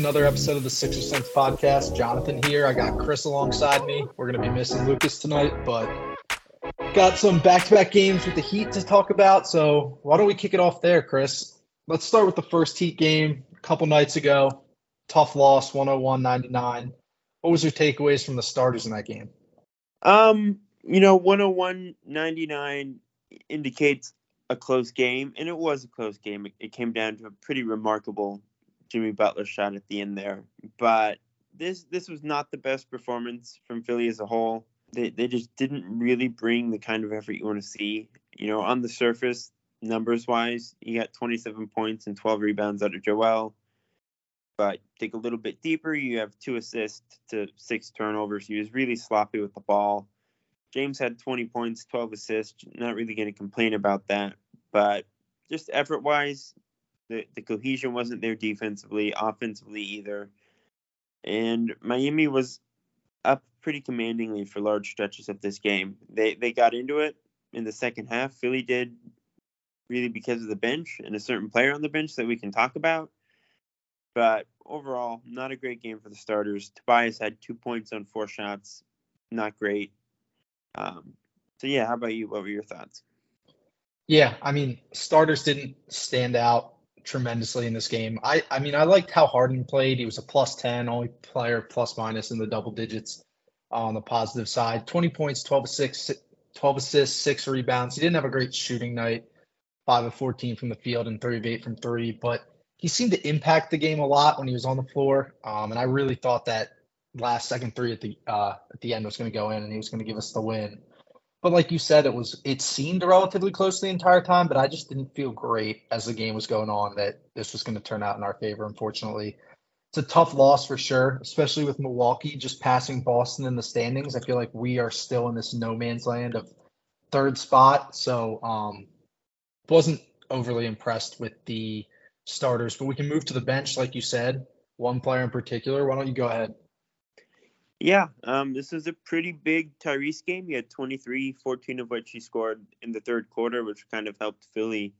Another episode of the Sixer Sense podcast. Jonathan here. I got Chris alongside me. We're going to be missing Lucas tonight, but got some back to back games with the Heat to talk about. So why don't we kick it off there, Chris? Let's start with the first Heat game a couple nights ago. Tough loss, 101 99. What was your takeaways from the starters in that game? Um, you know, 101 99 indicates a close game, and it was a close game. It, it came down to a pretty remarkable Jimmy Butler shot at the end there. But this this was not the best performance from Philly as a whole. They they just didn't really bring the kind of effort you want to see. You know, on the surface, numbers wise, you got 27 points and 12 rebounds out of Joel. But dig a little bit deeper, you have two assists to six turnovers. He was really sloppy with the ball. James had 20 points, 12 assists. Not really going to complain about that. But just effort wise, the, the cohesion wasn't there defensively, offensively either. And Miami was up pretty commandingly for large stretches of this game. They they got into it in the second half. Philly did really because of the bench and a certain player on the bench that we can talk about. But overall, not a great game for the starters. Tobias had two points on four shots. Not great. Um, so yeah, how about you? What were your thoughts? Yeah, I mean, starters didn't stand out tremendously in this game. I, I mean, I liked how Harden played. He was a plus 10, only player plus minus in the double digits on the positive side. 20 points, 12 assists, 12 assists, six rebounds. He didn't have a great shooting night, 5 of 14 from the field and 3 of 8 from 3, but he seemed to impact the game a lot when he was on the floor. Um, and I really thought that last second three at the uh, at the end was going to go in and he was going to give us the win. But like you said, it was it seemed relatively close the entire time, but I just didn't feel great as the game was going on that this was going to turn out in our favor. Unfortunately, it's a tough loss for sure, especially with Milwaukee just passing Boston in the standings. I feel like we are still in this no man's land of third spot. So um, wasn't overly impressed with the starters, but we can move to the bench, like you said. One player in particular. Why don't you go ahead? Yeah, um, this is a pretty big Tyrese game. He had 23, 14 of which he scored in the third quarter, which kind of helped Philly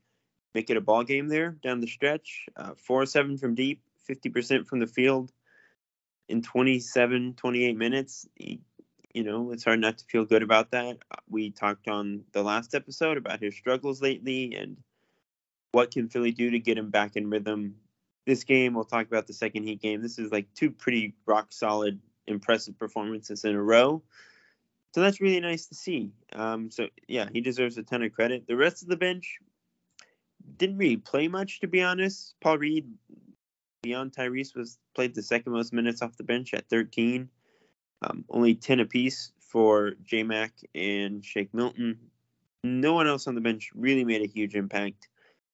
make it a ball game there down the stretch. Uh, 4 7 from deep, 50% from the field in 27, 28 minutes. He, you know, it's hard not to feel good about that. We talked on the last episode about his struggles lately and what can Philly do to get him back in rhythm. This game, we'll talk about the second Heat game. This is like two pretty rock solid impressive performances in a row. So that's really nice to see. Um, so yeah, he deserves a ton of credit. The rest of the bench didn't really play much, to be honest. Paul Reed, beyond Tyrese, was played the second most minutes off the bench at 13. Um, only 10 apiece for J Mac and Shake Milton. No one else on the bench really made a huge impact.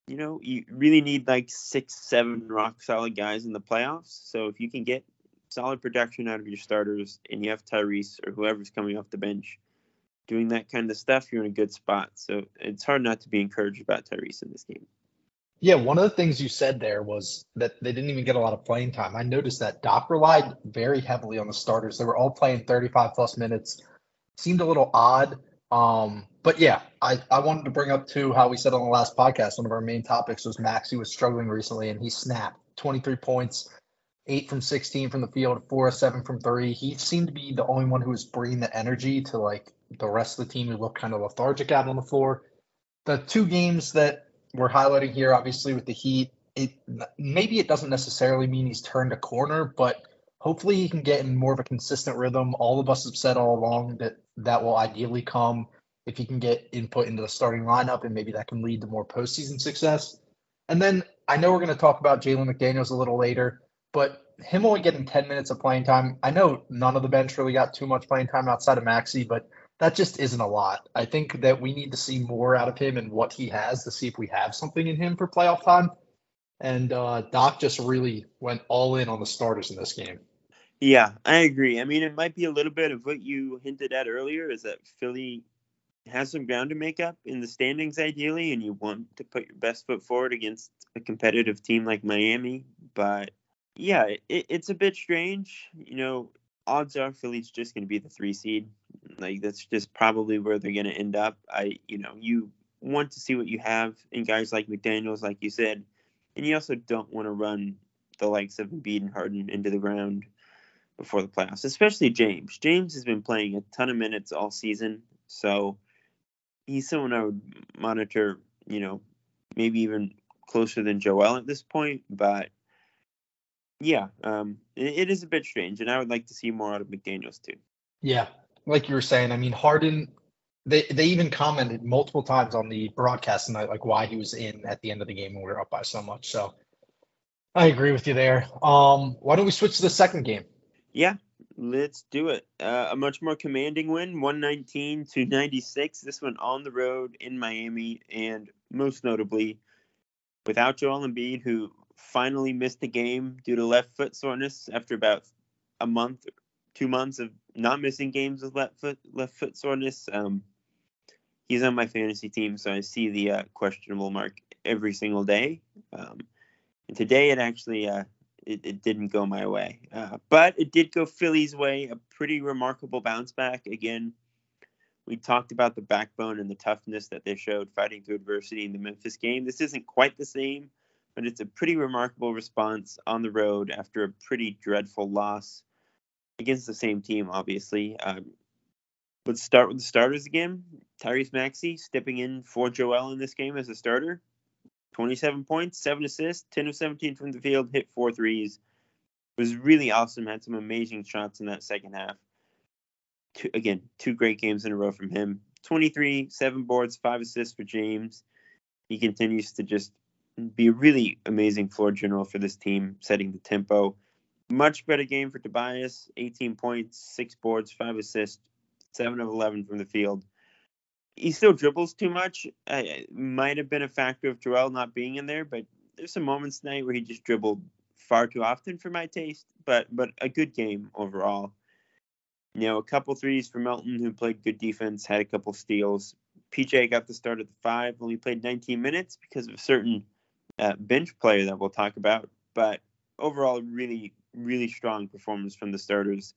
You know, you really need like six, seven rock solid guys in the playoffs. So if you can get solid production out of your starters and you have Tyrese or whoever's coming off the bench doing that kind of stuff, you're in a good spot. So it's hard not to be encouraged about Tyrese in this game. Yeah, one of the things you said there was that they didn't even get a lot of playing time. I noticed that Doc relied very heavily on the starters. They were all playing 35 plus minutes. Seemed a little odd. Um, but yeah, I, I wanted to bring up too how we said on the last podcast, one of our main topics was Maxey was struggling recently and he snapped 23 points, eight from 16 from the field, four of seven from three. He seemed to be the only one who was bringing the energy to like the rest of the team who looked kind of lethargic out on the floor. The two games that we're highlighting here, obviously with the Heat, it maybe it doesn't necessarily mean he's turned a corner, but hopefully he can get in more of a consistent rhythm. All of us have said all along that that will ideally come if he can get input into the starting lineup, and maybe that can lead to more postseason success. And then I know we're going to talk about Jalen McDaniels a little later. But him only getting 10 minutes of playing time, I know none of the bench really got too much playing time outside of Maxey, but that just isn't a lot. I think that we need to see more out of him and what he has to see if we have something in him for playoff time. And uh, Doc just really went all in on the starters in this game. Yeah, I agree. I mean, it might be a little bit of what you hinted at earlier is that Philly has some ground to make up in the standings, ideally, and you want to put your best foot forward against a competitive team like Miami. But yeah, it, it's a bit strange. You know, odds are Philly's just going to be the three seed. Like that's just probably where they're going to end up. I, you know, you want to see what you have in guys like McDaniels, like you said, and you also don't want to run the likes of Embiid and Harden into the ground before the playoffs, especially James. James has been playing a ton of minutes all season, so he's someone I would monitor, you know, maybe even closer than Joel at this point. But yeah, um, it, it is a bit strange, and I would like to see more out of McDaniels too. Yeah, like you were saying, I mean, Harden. They they even commented multiple times on the broadcast tonight, like why he was in at the end of the game when we were up by so much. So I agree with you there. Um, why don't we switch to the second game? Yeah, let's do it. Uh, a much more commanding win, 119 to 96. This one on the road in Miami, and most notably, without Joel Embiid, who finally missed the game due to left foot soreness after about a month, two months of not missing games with left foot left foot soreness. Um, he's on my fantasy team, so I see the uh, questionable mark every single day. Um, and today it actually uh, it, it, didn't go my way, uh, but it did go Philly's way. A pretty remarkable bounce back. Again, we talked about the backbone and the toughness that they showed fighting through adversity in the Memphis game. This isn't quite the same, but it's a pretty remarkable response on the road after a pretty dreadful loss against the same team, obviously. Um, let's start with the starters again. Tyrese Maxey stepping in for Joel in this game as a starter. 27 points, 7 assists, 10 of 17 from the field, hit four threes. Was really awesome. Had some amazing shots in that second half. Two, again, two great games in a row from him. 23, seven boards, five assists for James. He continues to just be a really amazing floor general for this team, setting the tempo. Much better game for Tobias. 18 points, six boards, five assists, seven of 11 from the field. He still dribbles too much. Uh, might have been a factor of Joel not being in there, but there's some moments tonight where he just dribbled far too often for my taste. But but a good game overall. You know, a couple threes for Melton, who played good defense, had a couple steals. PJ got the start at the five, only played 19 minutes because of certain uh, bench player that we'll talk about. But overall, really really strong performance from the starters,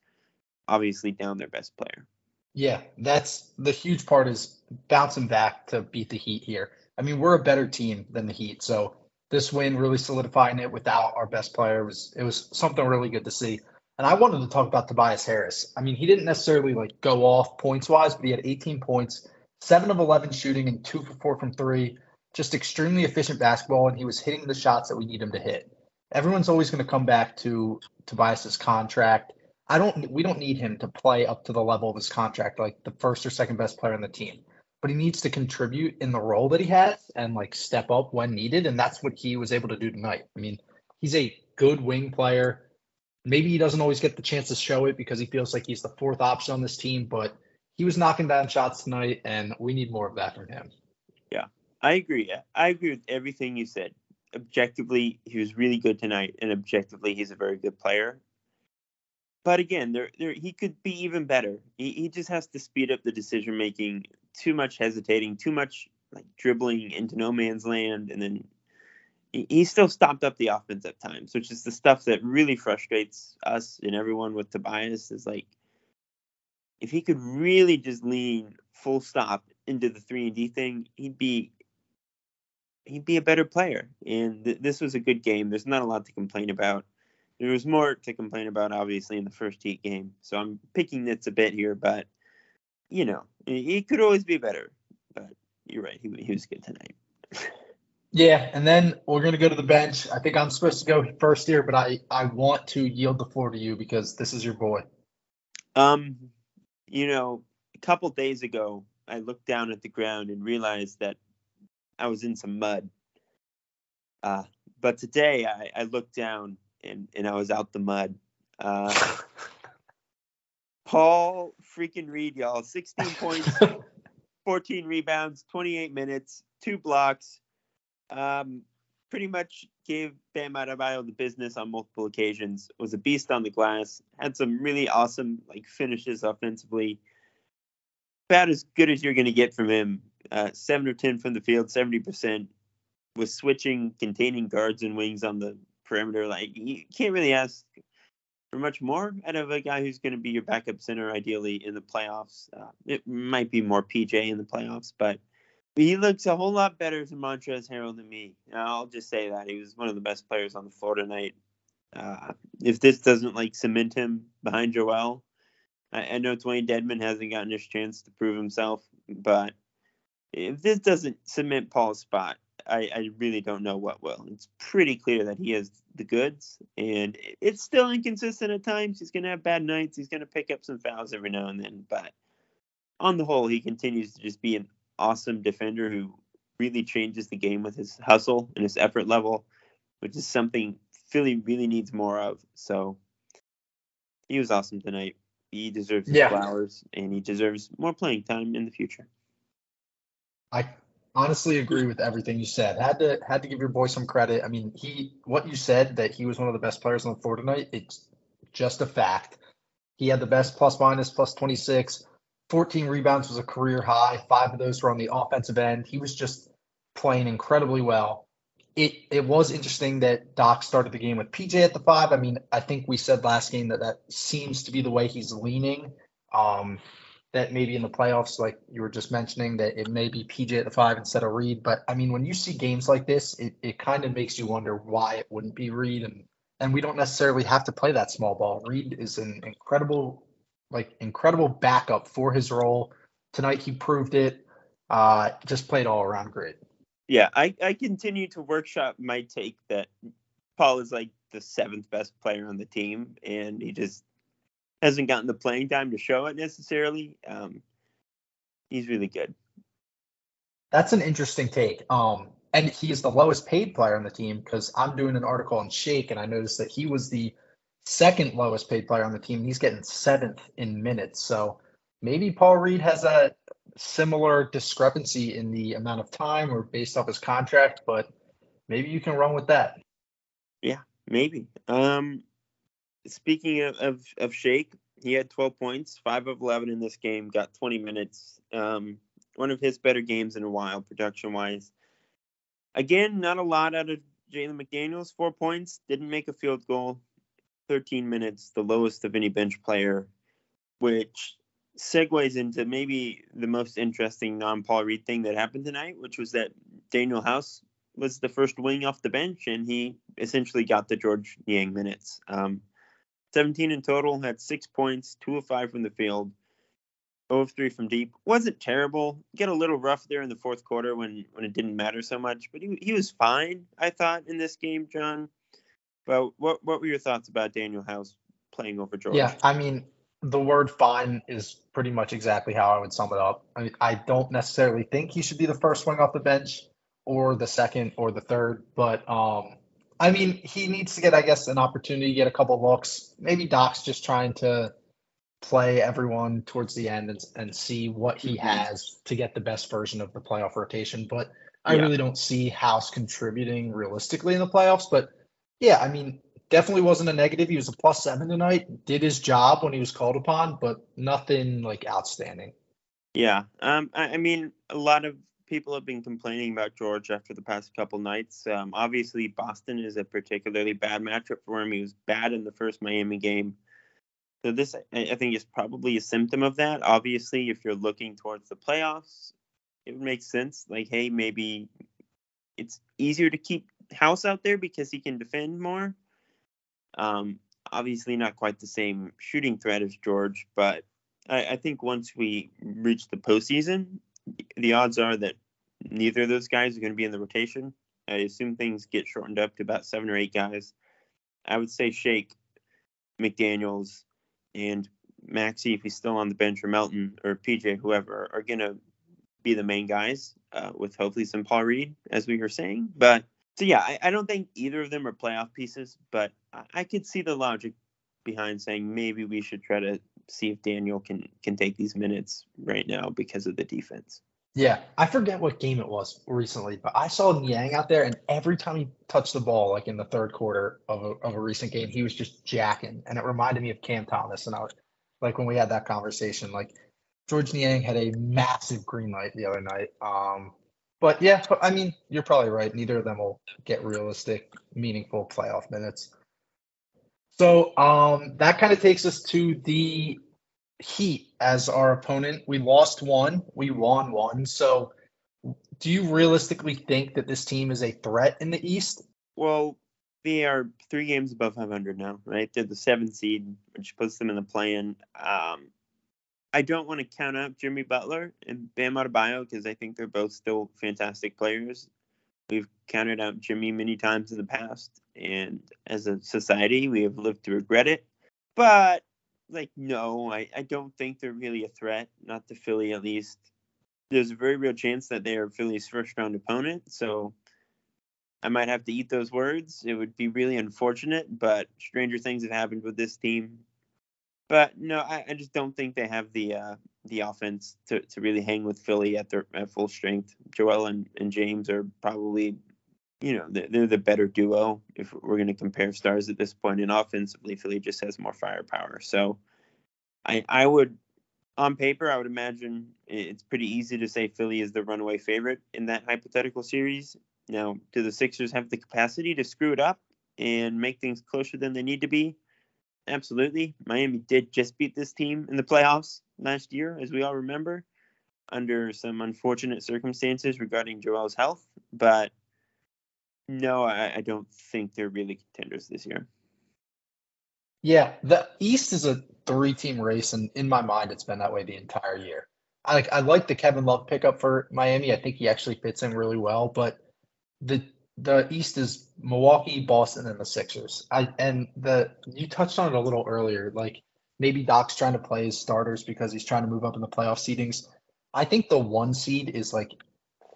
obviously down their best player. Yeah, that's the huge part is bouncing back to beat the Heat here. I mean, we're a better team than the Heat, so this win really solidifying it without our best player was it was something really good to see. And I wanted to talk about Tobias Harris. I mean, he didn't necessarily like go off points wise, but he had 18 points, seven of 11 shooting, and two for four from three. Just extremely efficient basketball, and he was hitting the shots that we need him to hit everyone's always going to come back to Tobias's contract. I don't. We don't need him to play up to the level of his contract, like the first or second best player on the team. But he needs to contribute in the role that he has and like step up when needed, and that's what he was able to do tonight. I mean, he's a good wing player. Maybe he doesn't always get the chance to show it because he feels like he's the fourth option on this team, but he was knocking down shots tonight, and we need more of that from him. Yeah, I agree. I agree with everything you said objectively, he was really good tonight, and objectively, he's a very good player. But again, there, there, he could be even better. He, he just has to speed up the decision making. Too much hesitating, too much like dribbling into no man's land, and then he, he still stopped up the offense at times, which is the stuff that really frustrates us and everyone with Tobias. Is like if he could really just lean full stop into the three and D thing, he'd be he'd be a better player. And th- this was a good game. There's not a lot to complain about. There was more to complain about, obviously, in the first Heat game. So I'm picking nits a bit here, but you know, he could always be better. But you're right, he, he was good tonight. yeah, and then we're gonna go to the bench. I think I'm supposed to go first here, but I I want to yield the floor to you because this is your boy. Um, you know, a couple days ago, I looked down at the ground and realized that I was in some mud. Uh, but today I, I looked down and, and I was out the mud. Uh, Paul freaking Reed, y'all. 16 points, 14 rebounds, 28 minutes, two blocks. Um, pretty much gave Bam Adebayo the business on multiple occasions. Was a beast on the glass. Had some really awesome like finishes offensively. About as good as you're going to get from him uh, seven or ten from the field, seventy percent. Was switching, containing guards and wings on the perimeter. Like you can't really ask for much more out of a guy who's going to be your backup center, ideally in the playoffs. Uh, it might be more PJ in the playoffs, but he looks a whole lot better than Montrezl Harrell than me. I'll just say that he was one of the best players on the floor tonight. Uh, if this doesn't like cement him behind Joel, I, I know Dewayne Dedmon hasn't gotten his chance to prove himself, but if this doesn't cement Paul's spot, I, I really don't know what will. It's pretty clear that he has the goods, and it's still inconsistent at times. He's going to have bad nights. He's going to pick up some fouls every now and then, but on the whole, he continues to just be an awesome defender who really changes the game with his hustle and his effort level, which is something Philly really needs more of. So he was awesome tonight. He deserves his Yeah. flowers, and he deserves more playing time in the future. I honestly agree with everything you said. Had to had to give your boy some credit. I mean, he what you said that he was one of the best players on the floor tonight. It's just a fact. He had the best plus minus plus 26. 14 rebounds was a career high. Five of those were on the offensive end. He was just playing incredibly well. It it was interesting that Doc started the game with PJ at the five. I mean, I think we said last game that that seems to be the way he's leaning. Um, that maybe in the playoffs, like you were just mentioning, that it may be PJ at the five instead of Reed. But I mean, when you see games like this, it, it kind of makes you wonder why it wouldn't be Reed. And and we don't necessarily have to play that small ball. Reed is an incredible, like incredible backup for his role. Tonight he proved it. Uh, just played all around great. Yeah, I, I continue to workshop my take that Paul is like the seventh best player on the team, and he just hasn't gotten the playing time to show it necessarily. Um, he's really good. That's an interesting take. Um, and he's the lowest paid player on the team because I'm doing an article on Shake, and I noticed that he was the second lowest paid player on the team. He's getting seventh in minutes. So maybe Paul Reed has a similar discrepancy in the amount of time or based off his contract, but maybe you can run with that. Yeah, maybe. Um, speaking of, of, of Shake, he had 12 points, 5 of 11 in this game, got 20 minutes. Um, one of his better games in a while, production wise. Again, not a lot out of Jalen McDaniels, 4 points, didn't make a field goal, 13 minutes, the lowest of any bench player, which segues into maybe the most interesting non Paul Reed thing that happened tonight, which was that Danuel House was the first wing off the bench, and he essentially got the George Niang minutes. Um, 17 in total, had six points, two of five from the field, 0 of three from deep. Wasn't terrible. Get a little rough there in the fourth quarter when when it didn't matter so much, but he he was fine, I thought, in this game, John. But what what were your thoughts about Danuel House playing over George? Yeah, I mean, the word fine is pretty much exactly how I would sum it up. I mean, I don't necessarily think he should be the first wing off the bench or the second or the third, but um, I mean, he needs to get, I guess, an opportunity to get a couple looks. Maybe Doc's just trying to play everyone towards the end and, and see what he Mhm. has to get the best version of the playoff rotation. But I Yeah. really don't see House contributing realistically in the playoffs. But yeah, I mean, definitely wasn't a negative. He was a plus seven tonight. Did his job when he was called upon, but nothing like outstanding. Yeah. Um, I, I mean, a lot of people have been complaining about George after the past couple nights. Um, obviously, Boston is a particularly bad matchup for him. He was bad in the first Miami game. So this, I, think, is probably a symptom of that. Obviously, if you're looking towards the playoffs, it would make sense. Like, hey, maybe it's easier to keep House out there because he can defend more. Um, obviously, not quite the same shooting threat as George, but I, I think once we reach the postseason, the odds are that neither of those guys are going to be in the rotation. I assume things get shortened up to about seven or eight guys. I would say Shake, McDaniels, and Maxey, if he's still on the bench, or Melton or PJ, whoever, are going to be the main guys, uh, with hopefully some Paul Reed, as we were saying. But so yeah, I, I don't think either of them are playoff pieces, but I, I could see the logic behind saying maybe we should try to see if Danuel can can take these minutes right now because of the defense. Yeah, I forget what game it was recently, but I saw Niang out there, and every time he touched the ball, like in the third quarter of a, of a recent game, he was just jacking, and it reminded me of Cam Thomas. And I was like, when we had that conversation, like George Niang had a massive green light the other night. Um, but yeah, I mean, you're probably right. Neither of them will get realistic, meaningful playoff minutes. So um, that kind of takes us to the Heat as our opponent. We lost one, we won one. So, do you realistically think that this team is a threat in the East? Well, They are three games above 500 now, right? They're the seventh seed, which puts them in the play-in. Um, I don't want to count out Jimmy Butler and Bam Adebayo because I think they're both still fantastic players. We've counted out Jimmy many times in the past, and as a society, we have lived to regret it. But like, no, I, I don't think they're really a threat. Not to Philly, at least. There's a very real chance that they are Philly's first round opponent. So I might have to eat those words. It would be really unfortunate, but stranger things have happened with this team. But no, I, I just don't think they have the uh, the offense to, to really hang with Philly at their at full strength. Joel and, and James are probably, you know, they're, they're the better duo if we're going to compare stars at this point. And offensively, Philly just has more firepower. So I I would, on paper, I would imagine it's pretty easy to say Philly is the runaway favorite in that hypothetical series. Now, do the Sixers have the capacity to screw it up and make things closer than they need to be? Absolutely. Miami did just beat this team in the playoffs last year, as we all remember, under some unfortunate circumstances regarding Joel's health. But no, I, I don't think they're really contenders this year. Yeah, the East is a three-team race, and in my mind, it's been that way the entire year. I I like the Kevin Love pickup for Miami. I think he actually fits in really well, but the the East is Milwaukee, Boston, and the Sixers. I and the you touched on it a little earlier. Like maybe Doc's trying to play his starters because he's trying to move up in the playoff seedings. I think the one seed is like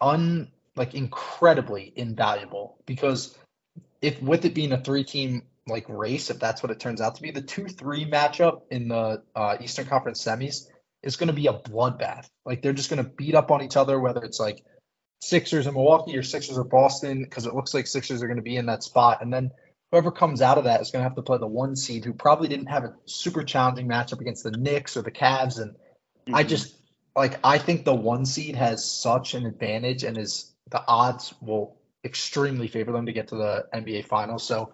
un like incredibly invaluable because if with it being a three team like race, if that's what it turns out to be, the two three matchup in the uh, Eastern Conference semis is going to be a bloodbath. Like they're just going to beat up on each other, whether it's like Sixers in Milwaukee or Sixers or Boston because it looks like Sixers are going to be in that spot. And then whoever comes out of that is going to have to play the one seed who probably didn't have a super challenging matchup against the Knicks or the Cavs. And mm-hmm. I just like I think the one seed has such an advantage and is the odds will extremely favor them to get to the NBA finals. So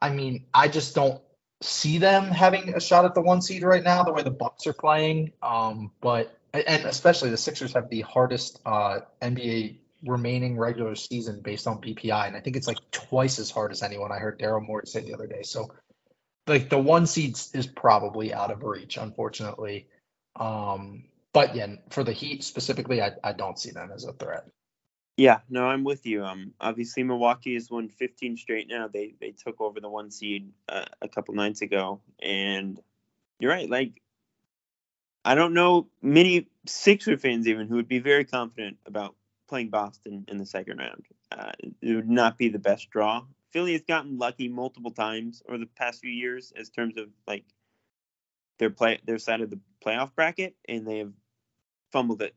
I mean, I just don't see them having a shot at the one seed right now, the way the Bucks are playing. Um, but and especially the Sixers have the hardest uh, NBA remaining regular season based on BPI, and I think it's like twice as hard as anyone. I heard Daryl Morey say the other day. So, like the one seed is probably out of reach, unfortunately. Um, but yeah, for the Heat specifically, I, I don't see them as a threat. Yeah, no, I'm with you. Um, obviously Milwaukee has won 15 straight now. They they took over the one seed uh, a couple nights ago, and you're right. Like I don't know many Sixer fans even who would be very confident about playing Boston in the second round. Uh, it would not be the best draw. Philly has gotten lucky multiple times over the past few years as terms of like their play their side of the playoff bracket, and they have fumbled it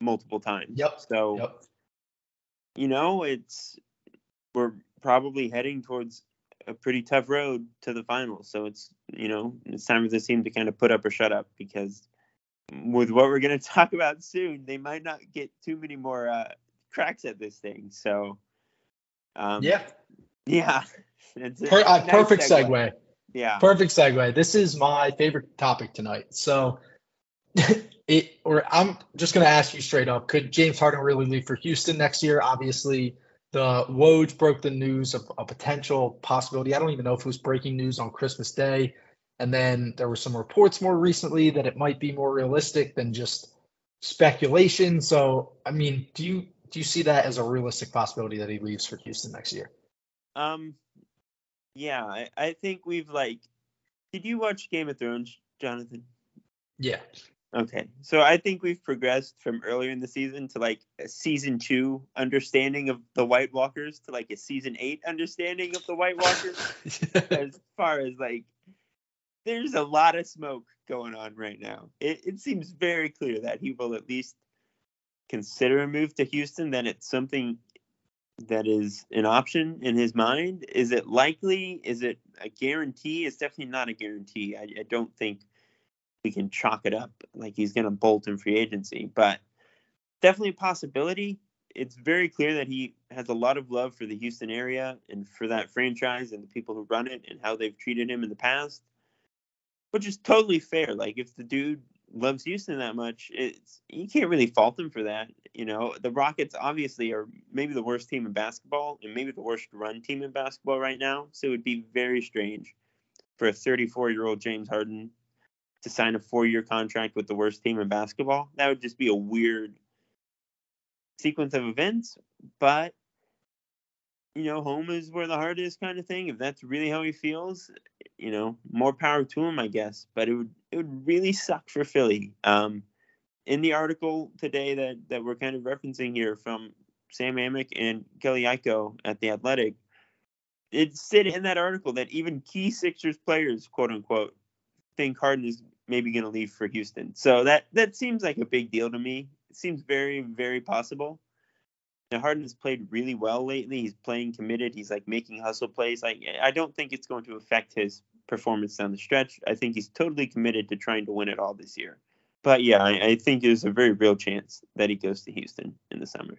multiple times. Yep. So, yep. you know, it's we're probably heading towards a pretty tough road to the finals. So it's you know it's time for this team to kind of put up or shut up because with what we're going to talk about soon, they might not get too many more uh, cracks at this thing. So um, yeah, yeah, per- uh, nice perfect segue. segue. Yeah, perfect segue. This is my favorite topic tonight. So. it or I'm just going to ask you straight up: Could James Harden really leave for Houston next year? Obviously, the Woj broke the news of a potential possibility. I don't even know if it was breaking news on Christmas Day. And then there were some reports more recently that it might be more realistic than just speculation. So, I mean, do you do you see that as a realistic possibility that he leaves for Houston next year? Um, yeah, I, I think we've like. Did you watch Game of Thrones, Jonathan? Yeah. Okay, so I think we've progressed from earlier in the season to like a season two understanding of the White Walkers to like a season eight understanding of the White Walkers. as far as like, there's a lot of smoke going on right now. It, it seems very clear that he will at least consider a move to Houston. That it's something that is an option in his mind. Is it likely? Is it a guarantee? It's definitely not a guarantee. I, I don't think we can chalk it up like he's going to bolt in free agency, but definitely a possibility. It's very clear that he has a lot of love for the Houston area and for that franchise and the people who run it and how they've treated him in the past, which is totally fair. Like if the dude loves Houston that much, it's you can't really fault him for that. You know, the Rockets obviously are maybe the worst team in basketball and maybe the worst run team in basketball right now. So it would be very strange for a 34 year old James Harden to sign a four year contract with the worst team in basketball. That would just be a weird sequence of events. But you know, home is where the heart is, kind of thing. If that's really how he feels, you know, more power to him, I guess. But it would it would really suck for Philly. Um, in the article today that that we're kind of referencing here from Sam Amick and Kelly Iko at the Athletic, it said in that article that even key Sixers players, quote unquote, think Harden is maybe going to leave for Houston. So that that seems like a big deal to me. It seems very very possible. Now Harden has played really well lately. He's playing committed. He's like making hustle plays. Like I don't think it's going to affect his performance down the stretch. I think he's totally committed to trying to win it all this year. But yeah, I, I think there's a very real chance that he goes to Houston in the summer.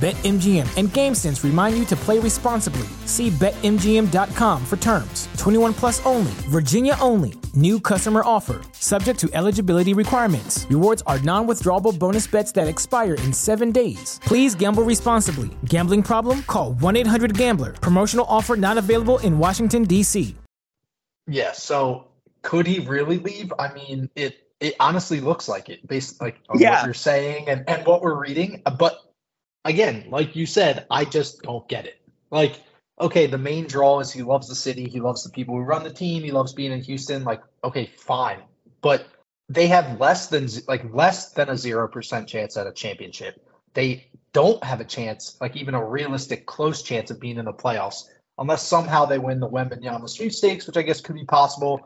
BetMGM and GameSense remind you to play responsibly. See BetMGM.com for terms. 21 plus only, Virginia only. New customer offer, subject to eligibility requirements. Rewards are non withdrawable bonus bets that expire in seven days. Please gamble responsibly. Gambling problem? Call 1 800 Gambler. Promotional offer not available in Washington, D.C. Yeah, so could he really leave? I mean, it it honestly looks like it based like on Yeah. what you're saying and, and what we're reading. But again, like you said, I just don't get it. Like, okay, the main draw is he loves the city, he loves the people who run the team, he loves being in Houston. Like, okay, fine. But they have less than like less than a zero percent chance at a championship. They don't have a chance, like even a realistic close chance of being in the playoffs, unless somehow they win the Wembanyama sweepstakes, which I guess could be possible.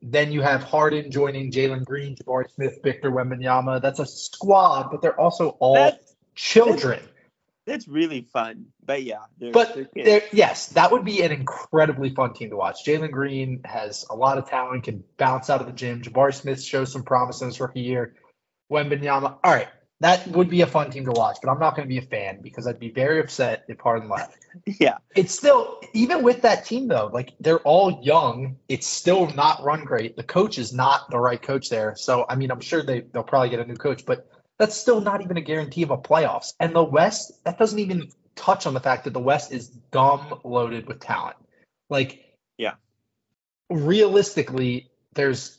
Then you have Harden joining Jalen Green, Jabari Smith, Victor Wembanyama. That's a squad, but they're also all That's children. that's really fun. But yeah, they're, But they're kids. there, yes, that would be an incredibly fun team to watch. Jalen Green has a lot of talent, can bounce out of the gym. Jabari Smith shows some promise in his rookie year. Wembanyama, all right, that would be a fun team to watch. But I'm not going to be a fan because I'd be very upset if Harden left. yeah, It's still even with that team though, like they're all young. It's still not run great. The coach is not the right coach there. So I mean, I'm sure they they'll probably get a new coach, but that's still not even a guarantee of a playoffs. And the West, that doesn't even touch on the fact that the West is dumb loaded with talent. Like, Yeah. realistically, there's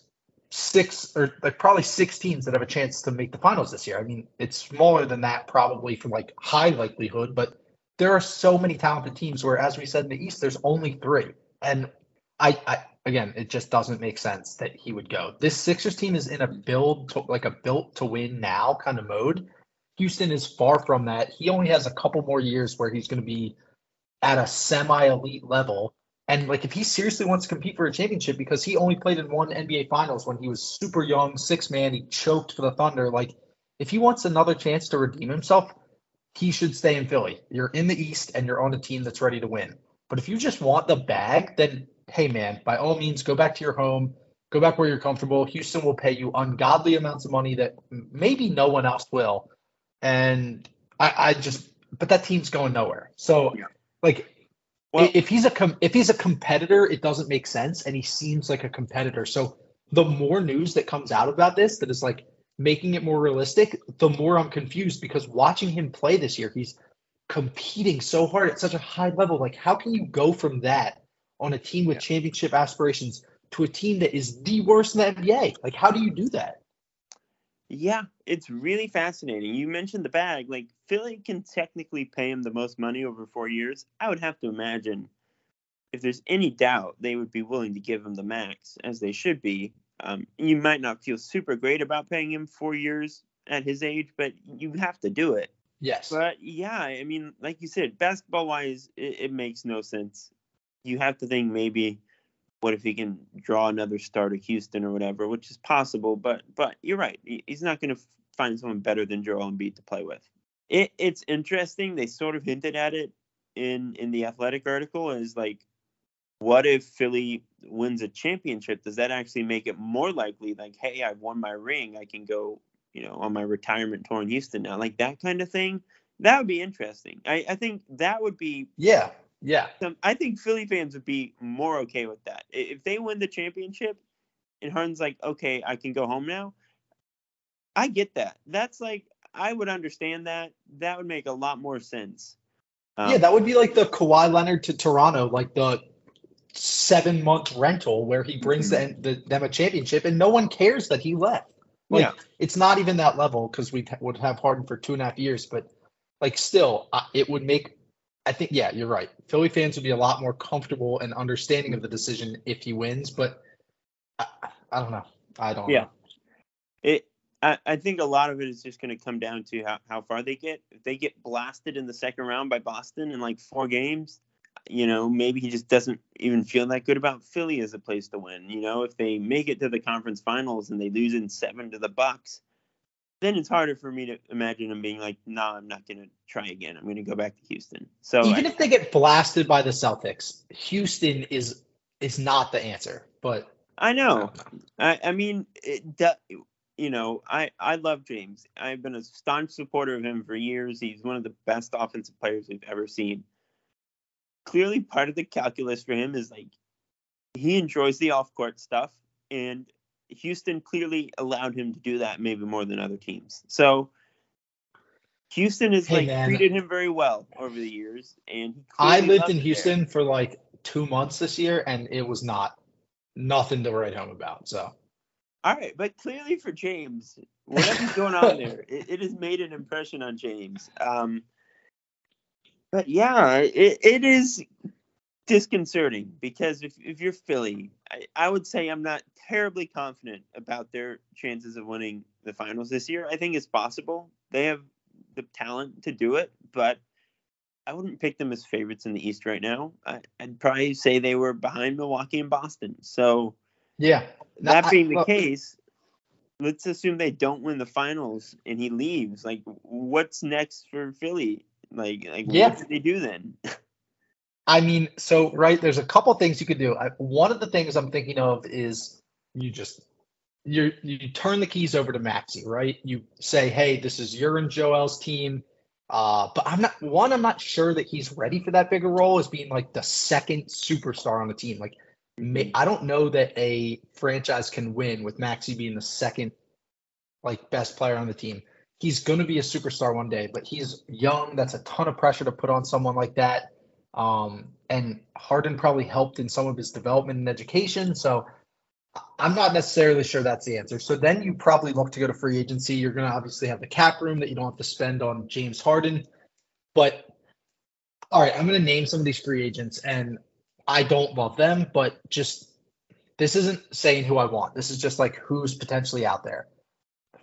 six or like probably six teams that have a chance to make the finals this year. I mean, it's smaller than that probably from like high likelihood, but there are so many talented teams where, as we said in the East, there's only three. And I, I again, it just doesn't make sense that he would go. This Sixers team is in a build to like a built to win now kind of mode. Houston is far from that. He only has a couple more years where he's going to be at a semi elite level. And like, if he seriously wants to compete for a championship, because he only played in one NBA Finals when he was super young, six man, he choked for the Thunder. Like, if he wants another chance to redeem himself, he should stay in Philly. You're in the East and you're on a team that's ready to win. But if you just want the bag, then hey, man, by all means, go back to your home, go back where you're comfortable. Houston will pay you ungodly amounts of money that maybe no one else will. And I, I just, but that team's going nowhere. So, Yeah. like, Well- if he's a com- if he's a competitor, it doesn't make sense, and he seems like a competitor. So the more news that comes out about this, that is like making it more realistic, the more I'm confused because watching him play this year, he's competing so hard at such a high level. Like, how can you go from that on a team with championship aspirations to a team that is the worst in the NBA? Like, how do you do that? Yeah, it's really fascinating. You mentioned the bag. Like Philly can technically pay him the most money over four years. I would have to imagine, if there's any doubt, they would be willing to give him the max, as they should be. Um, you might not feel super great about paying him four years at his age, but you have to do it. Yes. But yeah, I mean, like you said, basketball wise, it, it makes no sense. You have to think maybe, what if he can draw another star to Houston or whatever, which is possible. But but you're right. He's not going to find someone better than Joel Embiid to play with. It it's interesting. They sort of hinted at it in in the athletic article is like, what if Philly wins a championship? Does that actually make it more likely? Like, hey, I've won my ring. I can go, you know, on my retirement tour in Houston now. Like that kind of thing. That would be interesting. I, I think that would be yeah. Yeah. some. I think Philly fans would be more okay with that if they win the championship, and Harden's like, okay, I can go home now. I get that. That's like I would understand that. That would make a lot more sense. Um, yeah, that would be like the Kawhi Leonard to Toronto, like the seven month rental where he brings Mm-hmm. the, the, them a championship and no one cares that he left. Like, Yeah. it's not even that level because we would have Harden for two and a half years, but like still, uh, it would make. I think, yeah, you're right. Philly fans would be a lot more comfortable and understanding of the decision if he wins, but I, I don't know. I don't Yeah. know. It. I, I think a lot of it is just going to come down to how, how far they get. If they get blasted in the second round by Boston in like four games, you know, maybe he just doesn't even feel that good about Philly as a place to win. You know, if they make it to the conference finals and they lose in seven to the Bucks, then it's harder for me to imagine him being like, "Nah, I'm not going to try again. I'm going to go back to Houston." So Even I, if they get blasted by the Celtics, Houston is is not the answer. But I I know. don't know. I, I mean, it, do- you know, I, I love James. I've been a staunch supporter of him for years. He's one of the best offensive players we've ever seen. Clearly, part of the calculus for him is like he enjoys the off court stuff, and Houston clearly allowed him to do that maybe more than other teams. So Houston has Hey, like man. treated him very well over the years, and he I lived in it there. Houston for like two months this year, and it was not nothing to write home about. So All right, but clearly for James, whatever's going on there, it, it has made an impression on James. Um, but yeah, it, it is disconcerting because if, if you're Philly, I, I would say I'm not terribly confident about their chances of winning the finals this year. I think it's possible. They have the talent to do it, but I wouldn't pick them as favorites in the East right now. I, I'd probably say they were behind Milwaukee and Boston. So yeah, that I- being the look- case, let's assume they don't win the finals and he leaves. Like, what's next for Philly? Like, like Yeah. what do they do then? I mean, so right, there's a couple things you could do. I, one of the things I'm thinking of is you just you you turn the keys over to Maxey, right? You say, hey, this is your and Joel's team. Uh, but I'm not one. I'm not sure that he's ready for that bigger role as being like the second superstar on the team. Like, ma- I don't know that a franchise can win with Maxey being the second, like best player on the team. He's going to be a superstar one day, but he's young. That's a ton of pressure to put on someone like that. Um, and Harden probably helped in some of his development and education. So I'm not necessarily sure that's the answer. So then you probably look to go to free agency. You're going to obviously have the cap room that you don't have to spend on James Harden. But all right, I'm going to name some of these free agents, and I don't love them, but just this isn't saying who I want. This is just like who's potentially out there.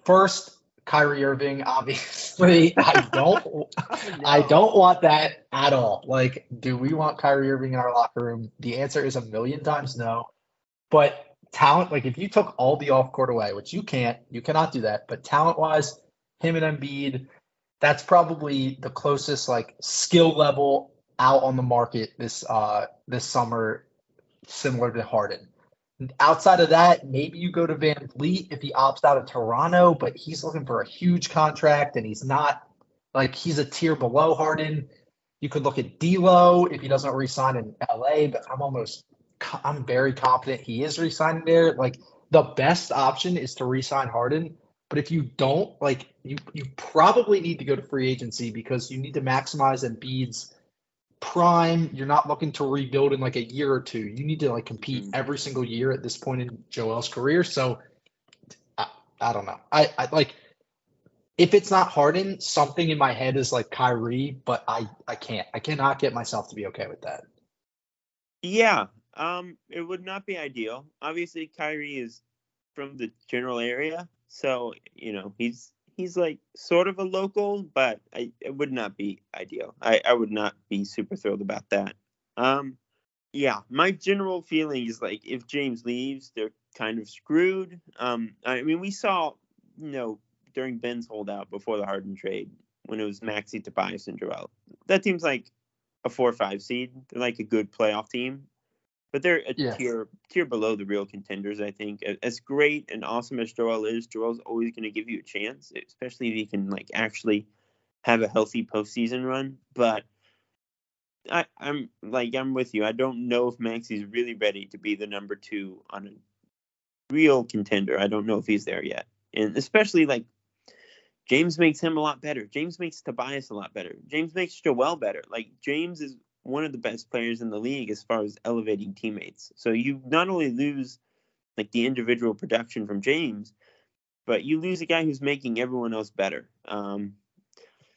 First, Kyrie Irving, obviously. I don't I don't want that at all. Like, do we want Kyrie Irving in our locker room? The answer is a million times no. But talent, like if you took all the off court away, which you can't, you cannot do that. But talent wise, him and Embiid, that's probably the closest like skill level out on the market this uh this summer, similar to Harden. Outside of that, maybe you go to VanVleet if he opts out of Toronto, but he's looking for a huge contract and he's not like he's a tier below Harden. You could look at D'Lo if he doesn't resign in LA, but I'm almost I'm very confident he is resigning there. Like the best option is to resign Harden, but if you don't, like you you probably need to go to free agency because you need to maximize Embiid's prime. You're not looking to rebuild in like a year or two. You need to like compete Mhm. every single year at this point in Joel's career. So I, I don't know. I, I like if it's not Harden, something in my head is like Kyrie, but I I can't. I cannot get myself to be okay with that. Yeah, um, it would not be ideal. Obviously, Kyrie is from the general area, so you know he's he's like sort of a local, but I, it would not be ideal. I, I would not be super thrilled about that. Um, yeah, my general feeling is like if James leaves, they're kind of screwed. Um, I mean, we saw, you know, during Ben's holdout before the Harden trade when it was Maxey, Tobias, and Joel. That team's like a four or five seed. They're like a good playoff team, but they're a Yes. tier tier below the real contenders. I think as great and awesome as Joel is, Joel's always going to give you a chance, especially if he can like actually have a healthy postseason run. But I, I'm like I'm with you. I don't know if Maxey's really ready to be the number two on a real contender. I don't know if he's there yet, and especially like James makes him a lot better. James makes Tobias a lot better. James makes Joel better. Like James is one of the best players in the league as far as elevating teammates. So you not only lose like the individual production from James, but you lose a guy who's making everyone else better. Um,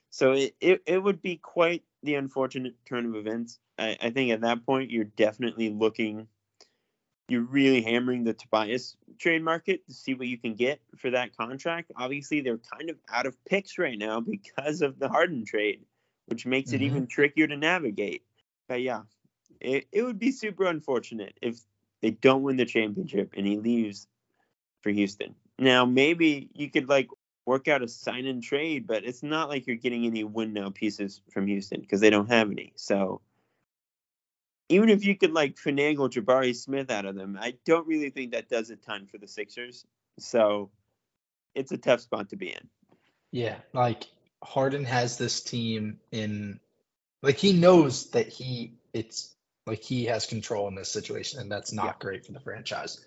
so it, it, it would be quite the unfortunate turn of events. I, I think at that point you're definitely looking you're really hammering the Tobias trade market to see what you can get for that contract. Obviously, they're kind of out of picks right now because of the Harden trade, which makes it Mhm. even trickier to navigate. But yeah, it, it would be super unfortunate if they don't win the championship and he leaves for Houston. Now, maybe you could like work out a sign and trade, but it's not like you're getting any win now pieces from Houston because they don't have any. So even if you could like finagle Jabari Smith out of them, I don't really think that does a ton for the Sixers. So it's a tough spot to be in. Yeah, like Harden has this team in like he knows that he it's like he has control in this situation and that's not Yeah. great for the franchise.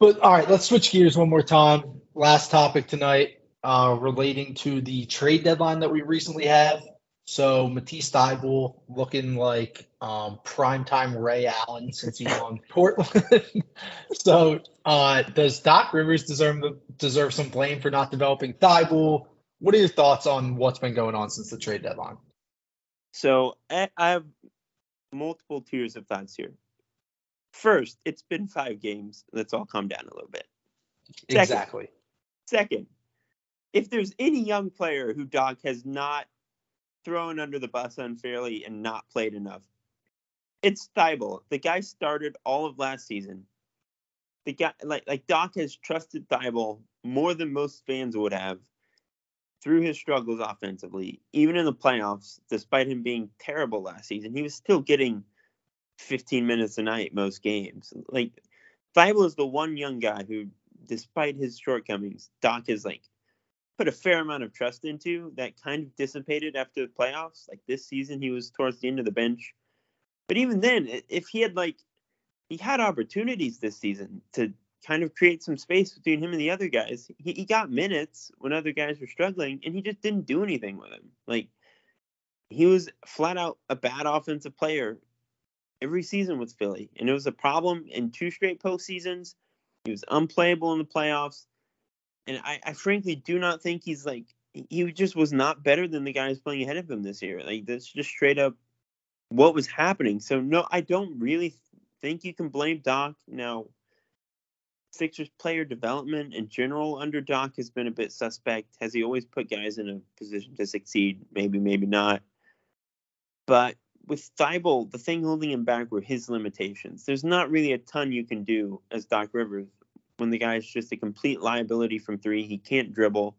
But all right, let's switch gears one more time. Last topic tonight uh relating to the trade deadline that we recently have. So Matisse Thybulle looking like um primetime Ray Allen since he's on Portland. so uh does Doc Rivers deserve deserve some blame for not developing Thybulle? What are your thoughts on what's been going on since the trade deadline? So I, have multiple tiers of thoughts here. First, it's been five games. Let's all calm down a little bit. Second. Exactly. Second, if there's any young player who Doc has not thrown under the bus unfairly and not played enough, it's Thybulle. The guy started all of last season. The guy, like like Doc, has trusted Thybulle more than most fans would have through his struggles offensively. Even in the playoffs, despite him being terrible last season, he was still getting 15 minutes a night most games. Like Thybulle is the one young guy who, despite his shortcomings, Doc has like put a fair amount of trust into that kind of dissipated after the playoffs. Like this season, he was towards the end of the bench. But even then, if he had like, he had opportunities this season to kind of create some space between him and the other guys. He, he got minutes when other guys were struggling, and he just didn't do anything with him. Like, he was flat out a bad offensive player every season with Philly, and it was a problem in two straight postseasons. He was unplayable in the playoffs, and I, I frankly do not think he's like he just was not better than the guys playing ahead of him this year. Like that's just straight up what was happening. So no, I don't really think you can blame Doc. Now, Sixers player development in general under Doc has been a bit suspect. Has he always put guys in a position to succeed? Maybe, maybe not. But with Thybulle, the thing holding him back were his limitations. There's not really a ton you can do as Doc Rivers when the guy's just a complete liability from three. He can't dribble.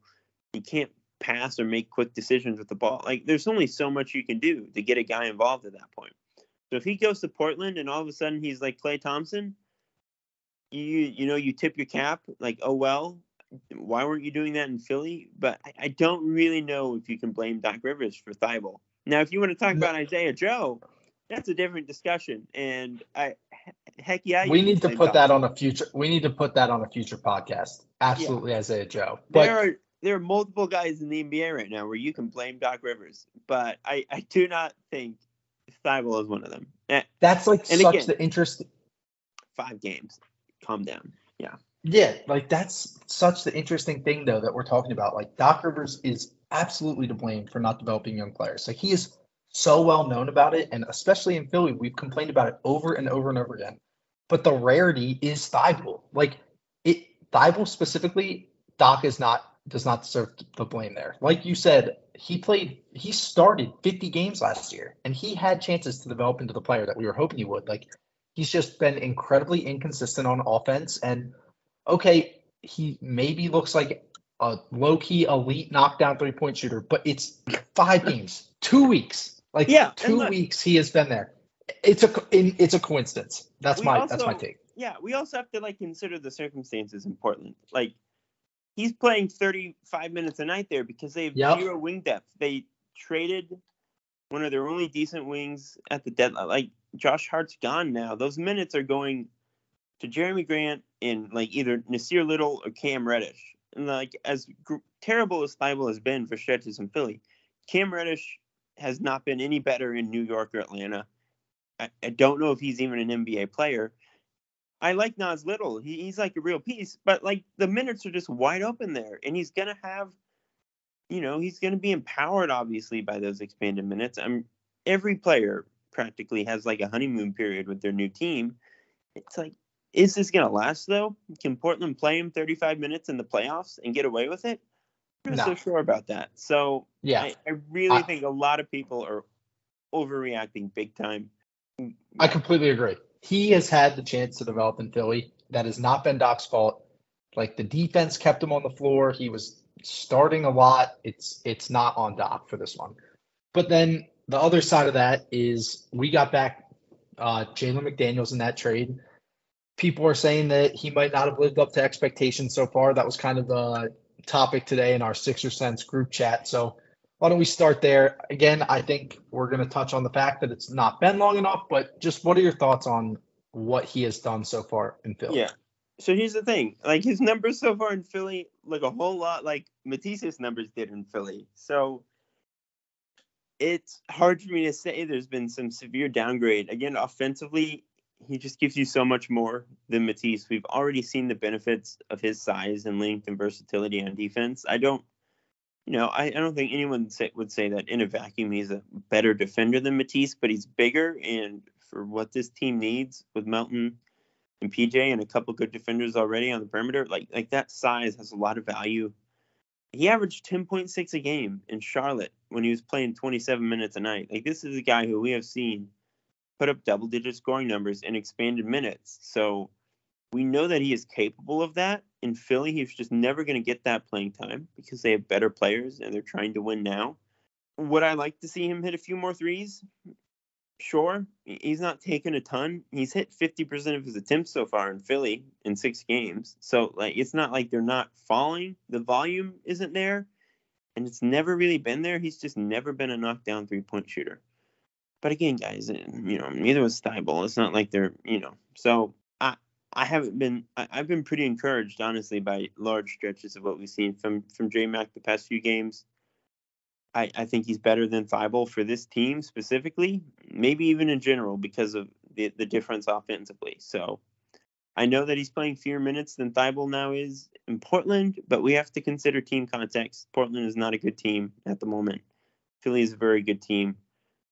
He can't pass or make quick decisions with the ball. Like there's only so much you can do to get a guy involved at that point. So if he goes to Portland and all of a sudden he's like Klay Thompson, you you know you tip your cap like oh well, why weren't you doing that in Philly? But I, I don't really know if you can blame Doc Rivers for Thybulle. Now, if you want to talk about Isaiah Joe, that's a different discussion. And I heck yeah, we need to put Doc. that on a future. We need to put that on a future podcast. Absolutely, Isaiah Joe. But there are there are multiple guys in the NBA right now where you can blame Doc Rivers, but I, I do not think Thybulle is one of them. Eh, that's like And such again- the interest. five games, calm down. Yeah, Yeah, like that's such the interesting thing though that we're talking about. Like Doc Rivers is absolutely to blame for not developing young players. Like he is so well known about it, and especially in Philly, we've complained about it over and over and over again. But the rarity is Thybulle. Like it, Thybulle specifically, Doc is not does not deserve the blame there. Like you said, he played, he started 50 games last year, and he had chances to develop into the player that we were hoping he would. Like he's just been incredibly inconsistent on offense. And okay, he maybe looks like a low key elite knockdown three point shooter, but it's five games, two weeks, like Yeah, two look- weeks he has been there. It's a it's a coincidence. That's my also- that's my take. yeah, we also have to like consider the circumstances in Portland. Like he's playing 35 minutes a night there because they have Yep. zero wing depth. They traded one of their only decent wings at the deadline. Like Josh Hart's gone now. Those minutes are going to Jerami Grant and like either Nassir Little or Cam Reddish. And like as gr- terrible as Thybulle has been for stretches in Philly, Cam Reddish has not been any better in New York or Atlanta. I, I don't know if he's even an NBA player. I like Nas Little. He, he's like a real piece, but like the minutes are just wide open there, and he's gonna have, you know, he's gonna be empowered obviously by those expanded minutes. I'm every player practically has like a honeymoon period with their new team. It's like, is this gonna last though? Can Portland play him 35 minutes in the playoffs and get away with it? I'm not No. so sure about that. So Yeah. I, I really I- think a lot of people are overreacting big time. I completely agree. He has had the chance to develop in Philly. That has not been Doc's fault. Like the defense kept him on the floor. He was starting a lot. It's it's not on Doc for this one. But then the other side of that is we got back uh, Jalen McDaniels in that trade. People are saying that he might not have lived up to expectations so far. That was kind of the topic today in our Sixer Sense group chat. So why don't we start there? Again, I think we're going to touch on the fact that it's not been long enough, but just what are your thoughts on what he has done so far in Philly? Yeah. So here's the thing: like his numbers so far in Philly look a whole lot like Matisse's numbers did in Philly. So it's hard for me to say there's been some severe downgrade. Again, offensively, he just gives you so much more than Matisse. We've already seen the benefits of his size and length and versatility on defense. I don't, you know, I, I don't think anyone say, would say that in a vacuum he's a better defender than Matisse, but he's bigger and for what this team needs with Melton and PJ and a couple good defenders already on the perimeter, like like that size has a lot of value. He averaged 10.6 a game in Charlotte when he was playing 27 minutes a night. Like this is a guy who we have seen put up double digit scoring numbers in expanded minutes. So we know that he is capable of that. In Philly, he's just never going to get that playing time because they have better players and they're trying to win now. Would I like to see him hit a few more threes? Sure. He's not taken a ton. He's hit 50% of his attempts so far in Philly in six games. So, like, it's not like they're not falling. The volume isn't there, and it's never really been there. He's just never been a knockdown three point shooter. But again, guys, eh, you know, neither was Thybulle. It's not like they're, you know, so I I haven't been I, I've been pretty encouraged, honestly, by large stretches of what we've seen from from J Mac the past few games. I, I think he's better than Thybulle for this team specifically, maybe even in general because of the, the difference offensively. So I know that he's playing fewer minutes than Thybulle now is in Portland, but we have to consider team context. Portland is not a good team at the moment. Philly is a very good team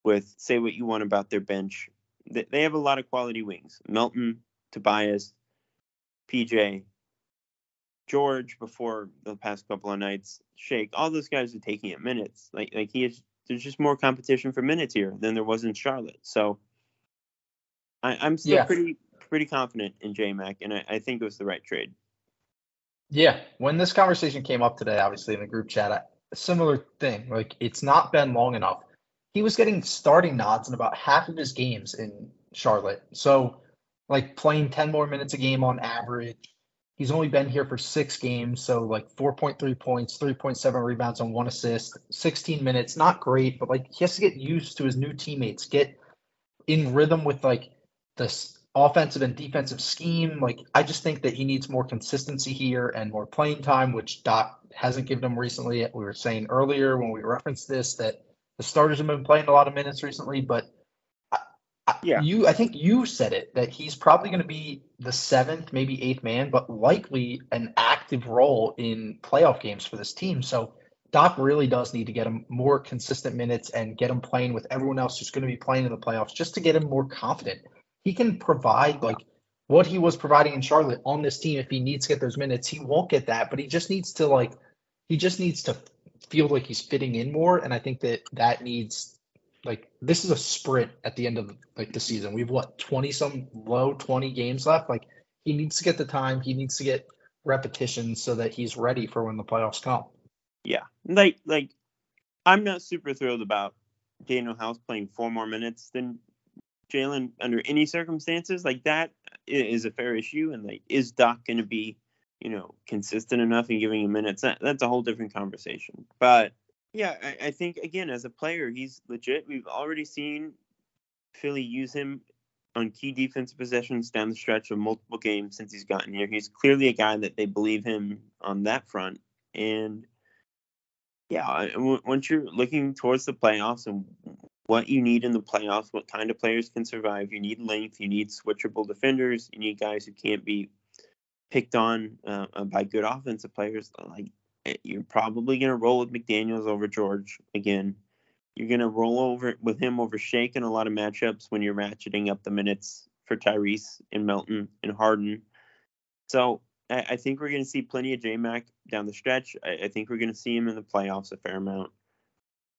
with say what you want about their bench. They, they have a lot of quality wings. Melton, Tobias, PJ, George before the past couple of nights, Shake, all those guys are taking it minutes. Like like he is there's just more competition for minutes here than there was in Charlotte. So I, I'm still Yeah. pretty pretty confident in J Mac and I, I think it was the right trade. Yeah, when this conversation came up today, obviously in the group chat, I, a similar thing. Like it's not been long enough. He was getting starting nods in about half of his games in Charlotte. So, like playing 10 more minutes a game on average. He's only been here for six games, so like 4.3 points, 3.7 rebounds on one assist, 16 minutes. Not great, but like he has to get used to his new teammates, get in rhythm with like this offensive and defensive scheme. Like I just think that he needs more consistency here and more playing time, which Doc hasn't given him recently. We were saying earlier when we referenced this that the starters have been playing a lot of minutes recently, but Yeah. you I think you said it that he's probably going to be the seventh, maybe eighth man, but likely an active role in playoff games for this team. So Doc really does need to get him more consistent minutes and get him playing with everyone else who's going to be playing in the playoffs just to get him more confident. He can provide like what he was providing in Charlotte on this team if he needs to get those minutes. He won't get that, but he just needs to like he just needs to feel like he's fitting in more. And I think that that needs like this is a sprint at the end of like the season. We've what twenty some low twenty games left. Like he needs to get the time. He needs to get repetition so that he's ready for when the playoffs come. Yeah, like like I'm not super thrilled about Danuel House playing four more minutes than Jalen under any circumstances. Like that is a fair issue, and like is Doc going to be you know consistent enough in giving him minutes? That, that's a whole different conversation. But yeah, I, I think again as a player, he's legit. We've already seen Philly use him on key defensive possessions down the stretch of multiple games since he's gotten here. He's clearly a guy that they believe him on that front. And yeah, once you're looking towards the playoffs and what you need in the playoffs, what kind of players can survive, you need length, you need switchable defenders, you need guys who can't be picked on uh, by good offensive players. Like Eh, you're probably going to roll with McDaniels over George again. You're going to roll over with him over Shake in a lot of matchups when you're ratcheting up the minutes for Tyrese and Melton and Harden. So I, I think we're going to see plenty of J Mac down the stretch. I, I think we're going to see him in the playoffs a fair amount.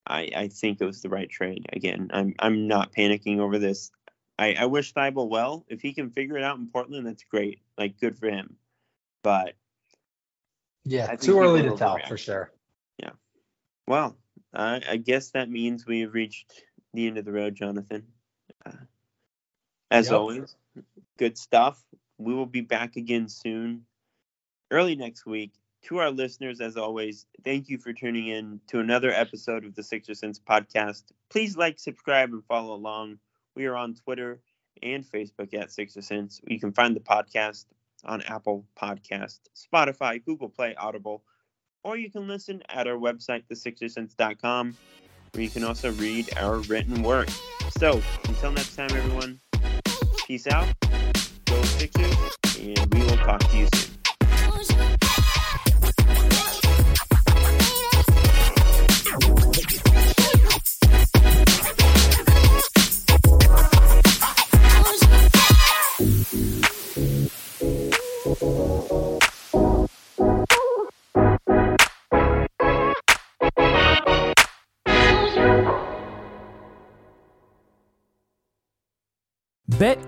I, I think it was the right trade. Again, I'm I'm not panicking over this. I, I wish Thybulle well. If he can figure it out in Portland, that's great. Like good for him. But yeah, too early to tell for sure. Yeah. Well, uh, I guess that means we have reached the end of the road, Jonathan. Uh, as yep. always, good stuff. We will be back again soon, early next week. To our listeners, as always, thank you for tuning in to another episode of the Sixer Sense podcast. Please like, subscribe, and follow along. We are on Twitter and Facebook at Sixer Sense. You can find the podcast on Apple Podcast, Spotify, Google Play, Audible or you can listen at our website, thesixersense.com, where you can also read our written work. So, until next time, everyone, peace out, go Sixers, and we will talk to you soon.